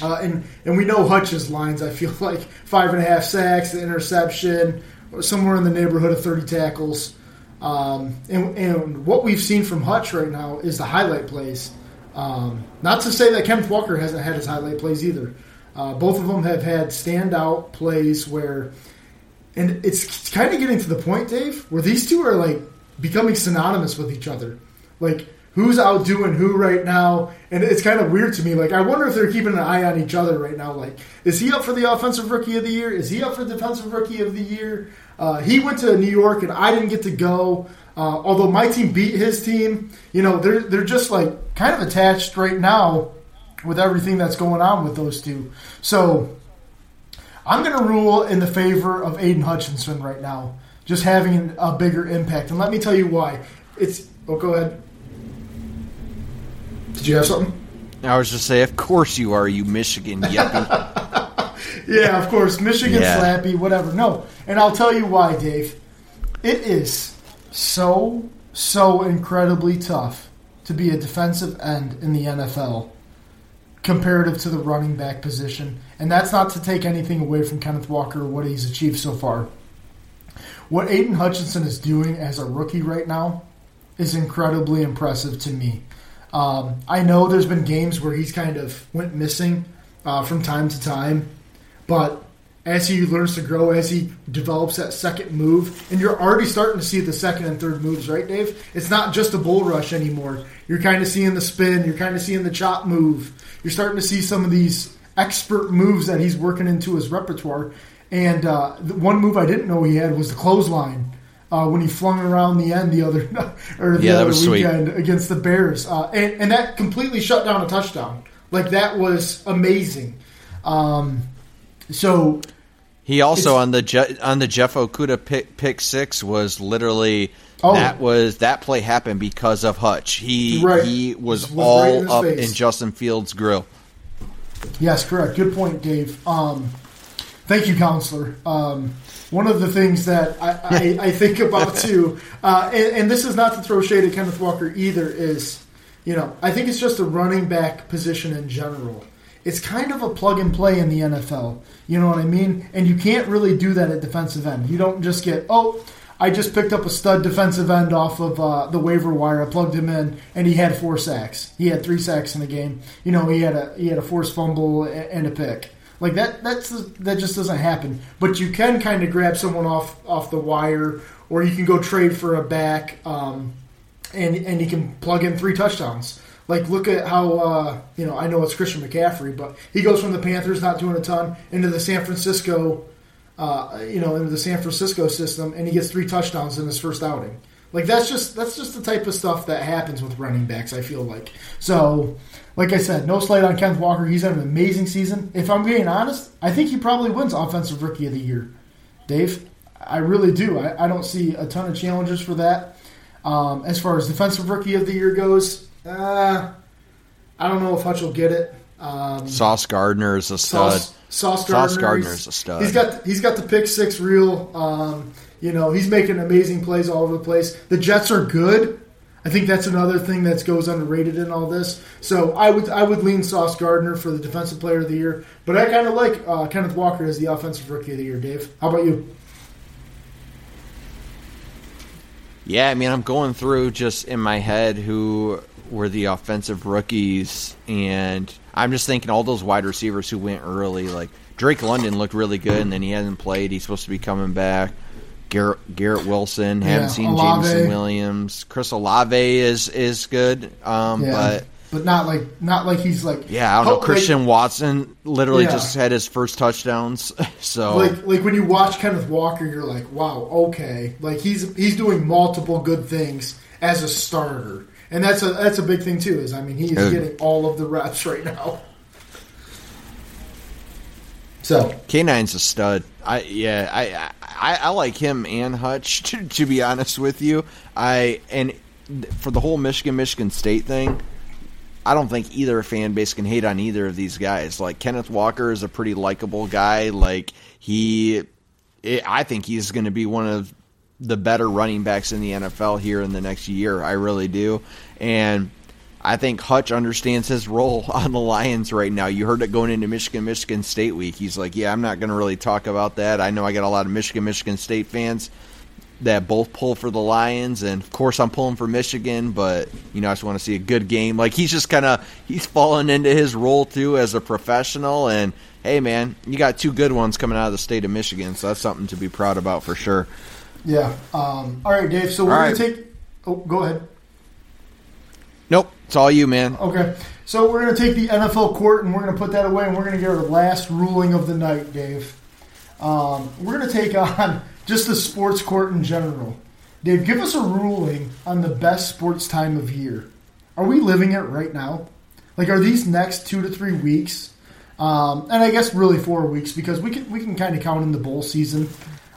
[SPEAKER 3] Uh, and and we know Hutch's lines. I feel [LAUGHS] like five and a half sacks, the interception, somewhere in the neighborhood of thirty tackles. Um, and, and what we've seen from Hutch right now is the highlight plays. Um, not to say that Kenneth Walker hasn't had his highlight plays either. Uh, both of them have had standout plays where, and it's kind of getting to the point, Dave, where these two are like becoming synonymous with each other. Like who's outdoing who right now, and it's kind of weird to me. Like I wonder if they're keeping an eye on each other right now. Like is he up for the offensive rookie of the year? Is he up for defensive rookie of the year? Uh, he went to New York and I didn't get to go. Uh, although my team beat his team, you know they're they're just like kind of attached right now with everything that's going on with those two. So I'm going to rule in the favor of Aidan Hutchinson right now, just having a bigger impact. And let me tell you why. It's oh, go ahead. Did you have something?
[SPEAKER 2] I was just say, of course you are, you Michigan yuppie. [LAUGHS]
[SPEAKER 3] Yeah, of course, Michigan
[SPEAKER 2] Yeah.
[SPEAKER 3] slappy, whatever. No, and I'll tell you why, Dave. It is so so incredibly tough to be a defensive end in the NFL comparative to the running back position. And that's not to take anything away from Kenneth Walker or what he's achieved so far. What Aidan Hutchinson is doing as a rookie right now is incredibly impressive to me. Um, I know there's been games where he's kind of went missing uh, from time to time, but as he learns to grow, as he develops that second move, and you're already starting to see the second and third moves, right, Dave? It's not just a bull rush anymore. You're kind of seeing the spin, you're kind of seeing the chop move. You're starting to see some of these expert moves that he's working into his repertoire. And uh, the one move I didn't know he had was the clothesline. Uh, when he flung around the end the other [LAUGHS] or the
[SPEAKER 2] Yeah,
[SPEAKER 3] other
[SPEAKER 2] was sweet.
[SPEAKER 3] weekend against the Bears, uh, and, and that completely shut down a touchdown. Like that was amazing. Um, so
[SPEAKER 2] He also on the Je- on the Jeff Okudah pick, pick six was literally
[SPEAKER 3] Oh.
[SPEAKER 2] that was that play happened because of Hutch. He
[SPEAKER 3] Right.
[SPEAKER 2] he was,
[SPEAKER 3] Just was right
[SPEAKER 2] all up
[SPEAKER 3] face.
[SPEAKER 2] in Justin Fields' grill.
[SPEAKER 3] Yes, correct. Good point, Dave. Um, thank you, counselor. Um, one of the things that I, I, I think about [LAUGHS] too, uh, and, and this is not to throw shade at Kenneth Walker either, is you know I think it's just a running back position in general. It's kind of a plug and play in the NFL. You know what I mean? And you can't really do that at defensive end. You don't just get oh. I just picked up a stud defensive end off of uh, the waiver wire. I plugged him in, and he had four sacks. He had three sacks in the game. You know, he had a he had a forced fumble and a pick. Like that. That's that just doesn't happen. But you can kind of grab someone off off the wire, or you can go trade for a back, um, and and he can plug in three touchdowns. Like look at how uh, you know I know it's Christian McCaffrey, but he goes from the Panthers not doing a ton into the San Francisco uh, you know, into the San Francisco system, and he gets three touchdowns in his first outing. Like that's just that's just the type of stuff that happens with running backs. I feel like so. Like I said, no slight on Kenneth Walker. He's had an amazing season. If I'm being honest, I think he probably wins Offensive Rookie of the Year. Dave, I really do. I, I don't see a ton of challenges for that. Um, as far as Defensive Rookie of the Year goes, uh, I don't know if Hutch will get it. Um,
[SPEAKER 2] Sauce Gardner is a stud.
[SPEAKER 3] Sauce, Sauce Gardner.
[SPEAKER 2] Sauce Gardner's
[SPEAKER 3] he's-
[SPEAKER 2] a stud.
[SPEAKER 3] He's got he's got the pick six real. Um, you know he's making amazing plays all over the place. The Jets are good. I think that's another thing that goes underrated in all this. So I would I would lean Sauce Gardner for the defensive player of the year, but I kind of like uh, Kenneth Walker as the offensive rookie of the year. Dave, how about you?
[SPEAKER 2] Yeah, I mean, I'm going through just in my head who were the offensive rookies, and I'm just thinking all those wide receivers who went early. Like Drake London looked really good, and then he hasn't played. He's supposed to be coming back. Garrett, Garrett Wilson, haven't
[SPEAKER 3] Yeah,
[SPEAKER 2] seen
[SPEAKER 3] Olave.
[SPEAKER 2] Jameson Williams. Chris Olave is is good, um, but
[SPEAKER 3] but not like not like he's like
[SPEAKER 2] yeah, I don't know.
[SPEAKER 3] Like-
[SPEAKER 2] Christian Watson literally
[SPEAKER 3] Yeah.
[SPEAKER 2] just had his first touchdowns, [LAUGHS] so
[SPEAKER 3] like like when you watch Kenneth Walker, you're like, wow, okay, like he's he's doing multiple good things as a starter, and that's a that's a big thing too. Is I mean he's
[SPEAKER 2] Good.
[SPEAKER 3] getting all of the reps right now. So
[SPEAKER 2] K9's a stud. I yeah, I, I I like him and Hutch [LAUGHS] to, to be honest with you. I and for the whole Michigan Michigan State thing, I don't think either fan base can hate on either of these guys. Like Kenneth Walker is a pretty likable guy. Like he, it, I think he's going to be one of the better running backs in the NFL here in the next year. I really do, and. I think Hutch understands his role [LAUGHS] on the Lions right now. You heard it going into Michigan Michigan State week. He's like, "Yeah, I'm not going to really talk about that. I know I got a lot of Michigan Michigan State fans that both pull for the Lions, and of course I'm pulling for Michigan. But you know, I just want to see a good game. Like he's just kind of he's fallen into his role too as a professional. And hey, man, you got two good ones coming out of the state of Michigan, so that's something to be proud about for sure.
[SPEAKER 3] yeah, um, all right, Dave. So we're
[SPEAKER 2] All
[SPEAKER 3] gonna take. Oh, go ahead.
[SPEAKER 2] Nope, it's all you, man.
[SPEAKER 3] Okay, so we're going to take the NFL court and we're going to put that away and we're going to get our last ruling of the night, Dave. Um, we're going to take on [LAUGHS] just the sports court in general. Dave, give us a ruling on the best sports time of year. Are we living it right now? Like, are these next two to three weeks, um, and I guess really four weeks because we can we can kind of count in the bowl season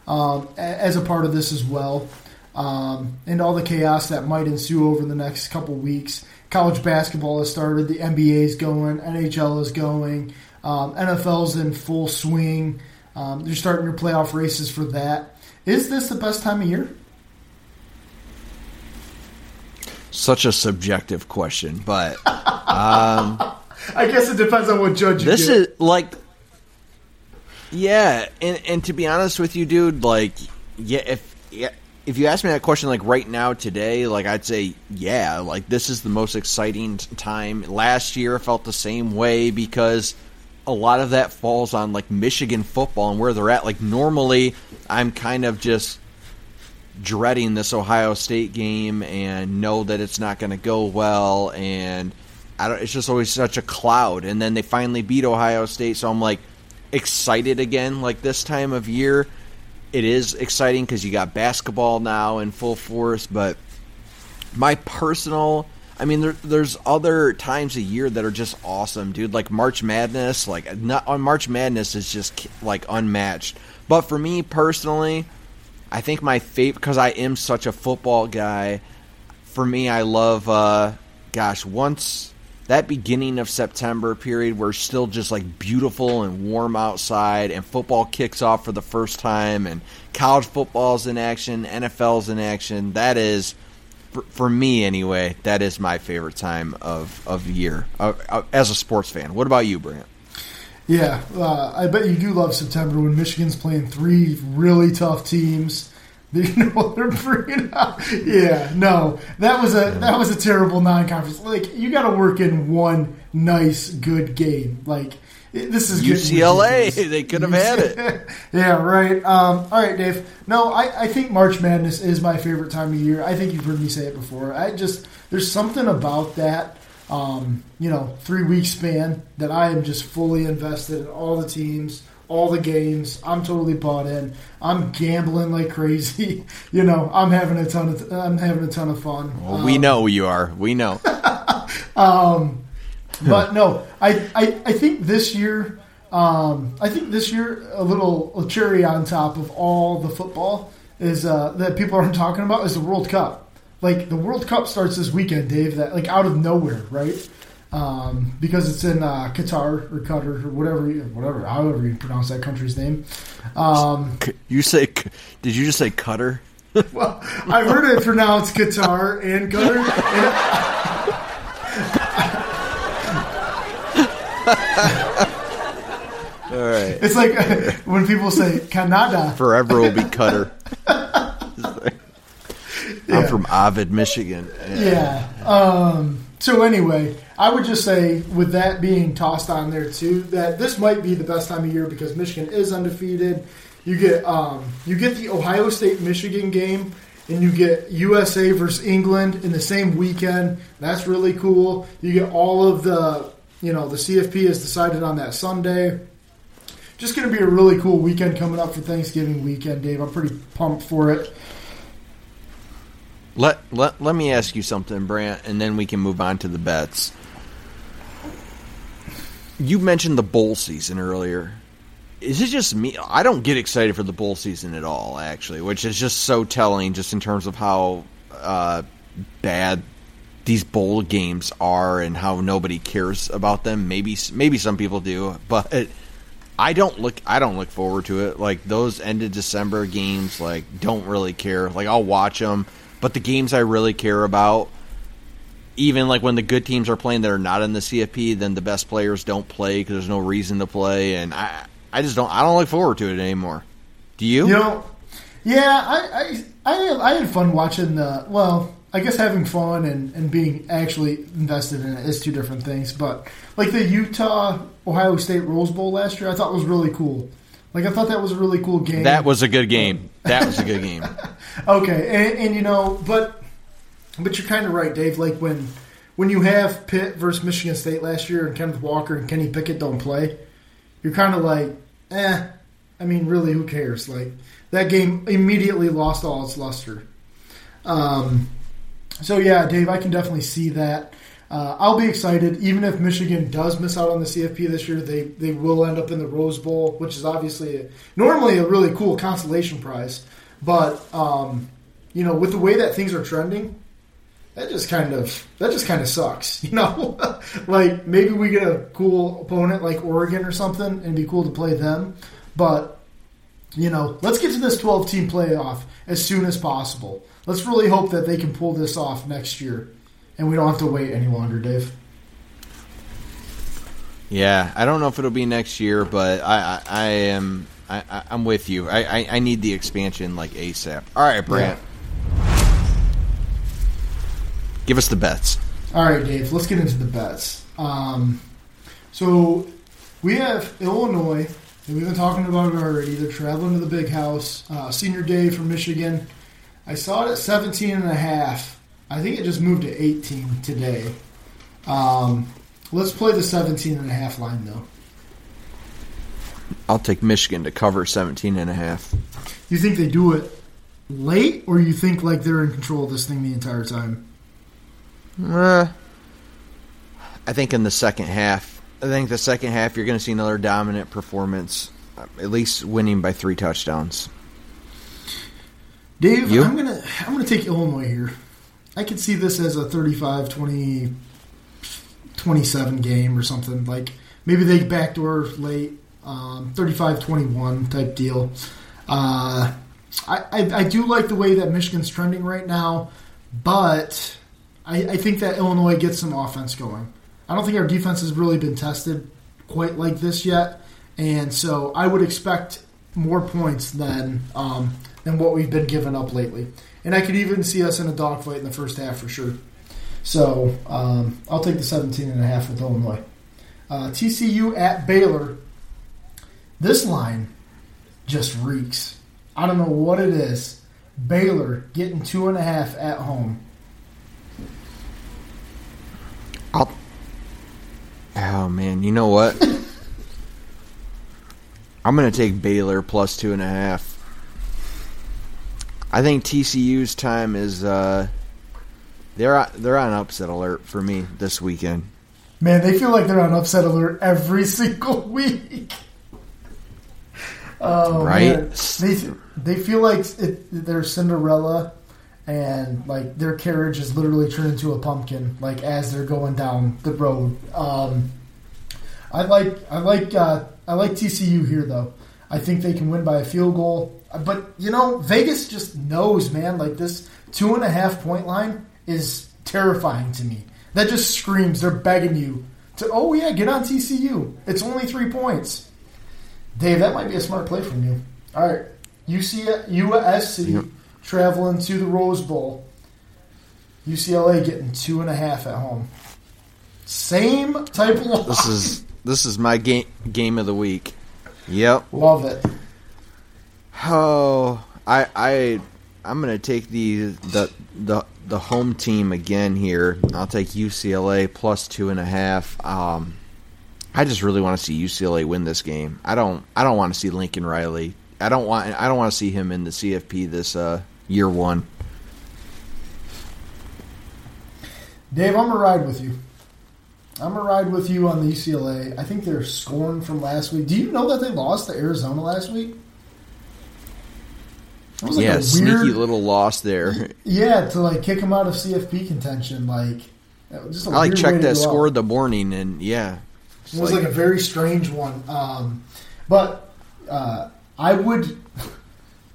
[SPEAKER 3] um, as a part of this as well, um, and all the chaos that might ensue over the next couple weeks. College basketball has started, the NBA is going, NHL is going, um, NFL's in full swing. Um, they're starting your playoff races for that. Is this the best time of year?
[SPEAKER 2] Such a subjective question, but [LAUGHS]
[SPEAKER 3] I guess it depends on what judge you
[SPEAKER 2] this is like yeah and and to be honest with you dude like yeah if yeah, if you ask me that question like right now today like i'd say yeah like this is the most exciting time. Last year felt the same way because a lot of that falls on like michigan football and where they're at. Like normally i'm kind of just dreading this Ohio State game and know that it's not going to go well and I don't it's just always such a cloud. And then they finally beat Ohio State so I'm like excited again like this time of year it is exciting cuz you got basketball now in full force but my personal I mean there, there's other times a year that are just awesome dude like March Madness like not on March Madness is just like unmatched but for me personally I think my favorite because I am such a football guy. For me, I love. Uh, gosh, once that beginning of September period, where it's still just like beautiful and warm outside, and football kicks off for the first time, and college football's in action, NFL's in action. That is, for, me anyway, that is my favorite time of of year uh, uh, as a sports fan. What about you, Brant?
[SPEAKER 3] Yeah, uh, I bet you do love September when Michigan's playing three really tough teams. [LAUGHS] You know what they're bringing out. Yeah, no, that was a that was a terrible non-conference. Like you got to work in one nice, good game. Like this is
[SPEAKER 2] UCLA, they could have had it. [LAUGHS]
[SPEAKER 3] yeah, right. Um, all right, Dave. No, I, I think March Madness is my favorite time of year. I think you've heard me say it before. I just there's something about that, um, you know, three week span that I am just fully invested in all the teams, all the games. I'm totally bought in. I'm gambling like crazy. [LAUGHS] you know, I'm having a ton of I'm having a ton of fun.
[SPEAKER 2] Well, we know you are. We know. [LAUGHS]
[SPEAKER 3] but no, I, I, I think this year, um, I think this year a little a cherry on top of all the football is uh, that people aren't talking about is the World Cup. Like the World Cup starts this weekend, Dave. That like out of nowhere, right? Um, because it's in uh, Qatar or Qatar or whatever, whatever, however you pronounce that country's name. Um,
[SPEAKER 2] You say? Did you just say cutter? [LAUGHS]
[SPEAKER 3] well, I've heard it pronounced Qatar and Qatar. And [LAUGHS]
[SPEAKER 2] All right.
[SPEAKER 3] it's like [LAUGHS] when people say Canada.
[SPEAKER 2] Forever will be cutter. I'm from Ovid, Michigan.
[SPEAKER 3] Yeah. Um, so anyway, I would just say, with that being tossed on there too, that this might be the best time of year because Michigan is undefeated. You get um, you get the Ohio State Michigan game, and you get USA versus England in the same weekend. That's really cool. You get all of the you know the CFP is decided on that Sunday. Just going to be a really cool weekend coming up for Thanksgiving weekend, Dave. I'm pretty pumped for it.
[SPEAKER 2] Let let let me ask you something, Brant, and then we can move on to the bets. You mentioned the bowl season earlier. Is it just me? I don't get excited for the bowl season at all, actually, which is just so telling, just in terms of how uh, bad these bowl games are and how nobody cares about them. Maybe maybe some people do, but I don't look I don't look forward to it. Like those end of December games, like don't really care. Like I'll watch them, but the games I really care about, even like when the good teams are playing that are not in the CFP, then the best players don't play because there's no reason to play, and I I just don't I don't look forward to it anymore. Do you?
[SPEAKER 3] You know, yeah, I I I, I had fun watching the well. I guess having fun and, and being actually invested in it is two different things. But like the Utah Ohio State Rose Bowl last year, I thought was really cool. Like I thought that was a really cool game.
[SPEAKER 2] That was a good game. That was a good game. [LAUGHS]
[SPEAKER 3] okay, and, and you know, but but you're kind of right, Dave. Like when when you have Pitt versus Michigan State last year, and Kenneth Walker and Kenny Pickett don't play, you're kind of like, eh. I mean, really, who cares? Like that game immediately lost all its luster. Um, so yeah, Dave, I can definitely see that. Uh, I'll be excited, even if Michigan does miss out on the CFP this year. They they will end up in the Rose Bowl, which is obviously a, normally a really cool consolation prize. But um, you know, with the way that things are trending, that just kind of that just kind of sucks. [LAUGHS] You know, like maybe we get a cool opponent like Oregon or something, and it'd be cool to play them. But you know, let's get to this 12 team playoff as soon as possible. Let's really hope that they can pull this off next year and we don't have to wait any longer, Dave.
[SPEAKER 2] Yeah, I don't know if it'll be next year, but I, I, I am I, am with you. I, I, I, need the expansion like ASAP. All right, Brant. Yeah. Give us the bets.
[SPEAKER 3] All right, Dave. Let's get into the bets. Um, so we have Illinois, and we've been talking about it already. They're traveling to the big house. Uh, senior day for Michigan. I saw it at 17 and a half. I think it just moved to 18 today. Um, let's play the 17 and a half line though.
[SPEAKER 2] I'll take Michigan to cover 17 and a half.
[SPEAKER 3] You think they do it late or you think like they're in control of this thing the entire time?
[SPEAKER 2] Uh, I think in the second half. I think the second half you're going to see another dominant performance, at least winning by 3 touchdowns.
[SPEAKER 3] Dave, you? I'm gonna I'm gonna take Illinois here. I could see this as a 35 20, 27 game or something. Like maybe they backdoor late, um, 35 21 type deal. Uh, I, I, I, do like the way that Michigan's trending right now, but I, I think that Illinois gets some offense going. I don't think our defense has really been tested quite like this yet, and so I would expect more points than um, than what we've been giving up lately. And I could even see us in a dogfight in the first half for sure. So um, I'll take the 17 and a half with Illinois. Uh, TCU at Baylor. This line just reeks. I don't know what it is. Baylor getting two and a half at home.
[SPEAKER 2] I'll, oh man, you know what? [LAUGHS] I'm going to take Baylor plus two and a half. I think TCU's time is uh, they're they're on upset alert for me this weekend.
[SPEAKER 3] Man, they feel like they're on upset alert every [LAUGHS] single week. Oh, right? Man. They they feel like it, they're Cinderella, and like their carriage is literally turned into a pumpkin. Like as they're going down the road. Um, I like I like uh, I like TCU here though. I think they can win by a field goal. But you know, Vegas just knows, man. Like this two and a half point line is terrifying to me. That just screams they're begging you to. Oh yeah, get on TCU. It's only three points. Dave, that might be a smart play from you. All right, UC, USC yep. traveling to the Rose Bowl. UCLA getting two and a half at home. Same type of line.
[SPEAKER 2] This is this is my game game of the week. Yep,
[SPEAKER 3] love it.
[SPEAKER 2] Oh, I I I'm gonna take the the the the home team again here. I'll take UCLA plus two and a half. Um, I just really want to see UCLA win this game. I don't I don't want to see Lincoln Riley. I don't want I don't want to see him in the CFP this uh, year one.
[SPEAKER 3] Dave, I'm gonna ride with you. I'm gonna ride with you on the UCLA. I think they're scorned from last week. Do you know that they lost to Arizona last week?
[SPEAKER 2] It was like yeah, a sneaky little loss there.
[SPEAKER 3] Yeah, to like kick them out of CFP contention, like
[SPEAKER 2] just I like checked that score the morning, and yeah,
[SPEAKER 3] it was like, like, a very strange one. Um, but uh, I would,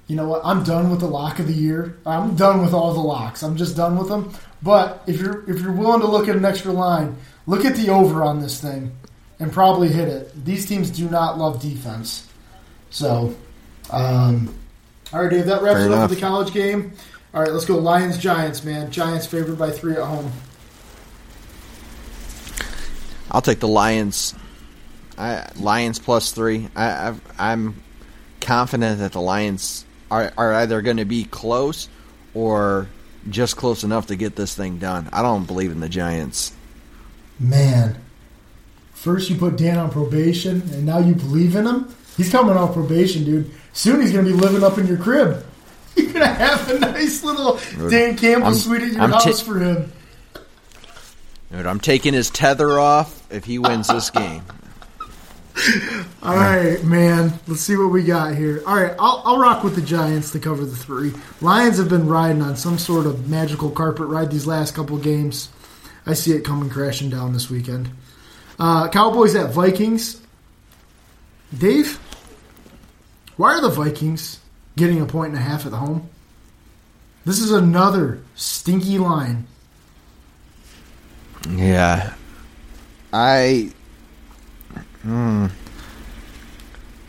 [SPEAKER 3] you know what? I'm done with the lock of the year. I'm done with all the locks. I'm just done with them. But if you're if you're willing to look at an extra line, look at the over on this thing, and probably hit it. These teams do not love defense, so. Um, all right, Dave. That wraps Fair it up for the college game. All right, let's go Lions Giants, man. Giants favored by three at home.
[SPEAKER 2] I'll take the Lions. I, Lions plus three. I, am confident that the Lions are, are either going to be close or just close enough to get this thing done. I don't believe in the Giants.
[SPEAKER 3] Man, first you put Dan on probation, and now you believe in him. He's coming off probation, dude. Soon he's going to be living up in your crib. [LAUGHS] You're going to have a nice little Dan Campbell I'm, suite at your I'm house t- for him.
[SPEAKER 2] Dude, I'm taking his tether off if he wins this [LAUGHS] game.
[SPEAKER 3] All right, man. Let's see what we got here. All right, I'll, I'll rock with the Giants to cover the three. Lions have been riding on some sort of magical carpet ride these last couple games. I see it coming crashing down this weekend. Uh, Cowboys at Vikings. Dave, why are the Vikings getting a point and a half at home? This is another stinky line
[SPEAKER 2] yeah. I. Hmm.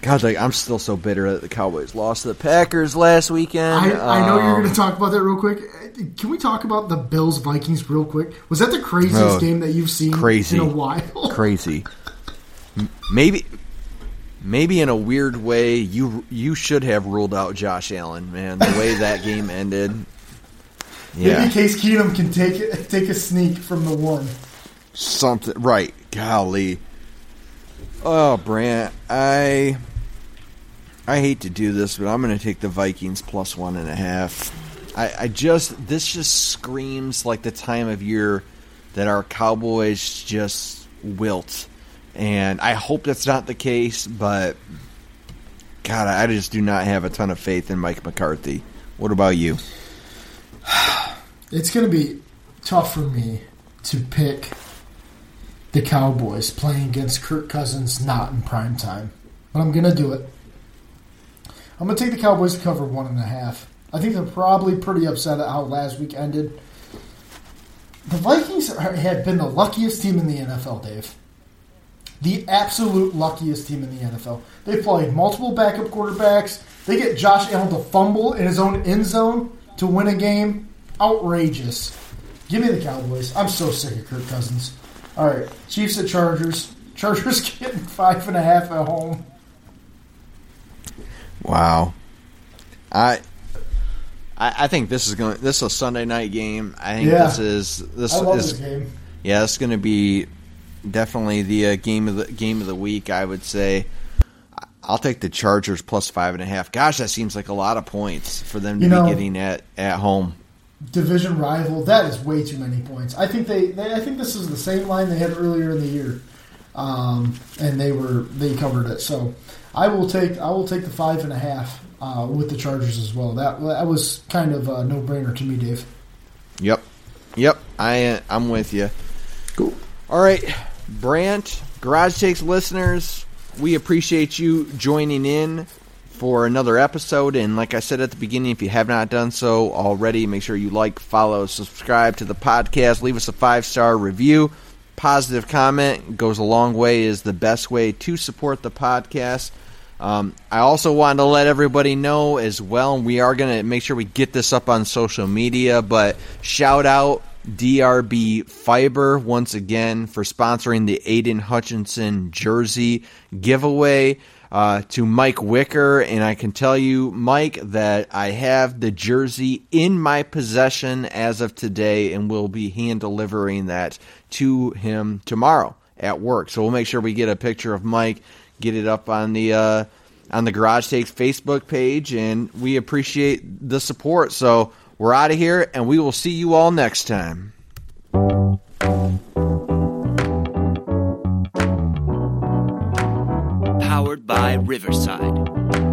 [SPEAKER 2] God, like I'm still so bitter that the Cowboys lost to the Packers last weekend.
[SPEAKER 3] I, I know you're going to um, talk about that real quick. Can we talk about the Bills Vikings real quick? Was that the craziest oh, game that you've seen crazy, in a while? [LAUGHS]
[SPEAKER 2] crazy. Maybe, maybe in a weird way, you you should have ruled out Josh Allen, man. The way that game ended,
[SPEAKER 3] yeah. Maybe Case Keenum can take it, take a sneak from the one.
[SPEAKER 2] Something right? Golly. Oh, Brant, I I hate to do this, but I'm going to take the Vikings plus one and a half. I, I just this just screams like the time of year that our Cowboys just wilt, and I hope that's not the case. But God, I just do not have a ton of faith in Mike McCarthy. What about you?
[SPEAKER 3] it's going to be tough for me to pick the Cowboys playing against Kirk Cousins not in prime time, but I'm going to do it. I'm going to take the Cowboys to cover one and a half. I think they're probably pretty upset at how last week ended. The Vikings have been the luckiest team in the NFL, Dave. The absolute luckiest team in the NFL. They played multiple backup quarterbacks. They get Josh Allen to fumble in his own end zone to win a game. Outrageous. Give me the Cowboys. I'm so sick of Kirk Cousins. All right, Chiefs at Chargers. [LAUGHS] Chargers getting five and a half at home.
[SPEAKER 2] Wow. I I, think this is going. This is a Sunday night game. I think yeah. this is this
[SPEAKER 3] I
[SPEAKER 2] is
[SPEAKER 3] this game.
[SPEAKER 2] yeah. It's going to be definitely the uh, game of the game of the week. I would say. I'll take the Chargers plus five and a half. Gosh, that seems like a lot of points for them to you be getting at at home.
[SPEAKER 3] Division rival. That is way too many points. I think they, they I think this is the same line they had earlier in the year, um, and they were they covered it. So I will take I will take the five and a half uh, with the Chargers as well. That that was kind of a no brainer to me, Dave.
[SPEAKER 2] Yep, yep. I I'm with you. Cool. All right, Brant, Garage Takes listeners we appreciate you joining in for another episode. And like I said at the beginning, if you have not done so already, make sure you like, follow, subscribe to the podcast, leave us a five star review. Positive comment goes a long way, is the best way to support the podcast. Um, I also wanted to let everybody know as well, we are going to make sure we get this up on social media, but shout out DRB Fiber once again for sponsoring the Aidan Hutchinson jersey giveaway. Uh, to Mike Wicker, and I can tell you, Mike, that I have the jersey in my possession as of today, and will be hand delivering that to him tomorrow at work. So we'll make sure we get a picture of Mike, get it up on the uh, on the Garage Takes Facebook page, and we appreciate the support. So we're out of here, and we will see you all next time.
[SPEAKER 1] Powered by Riverside.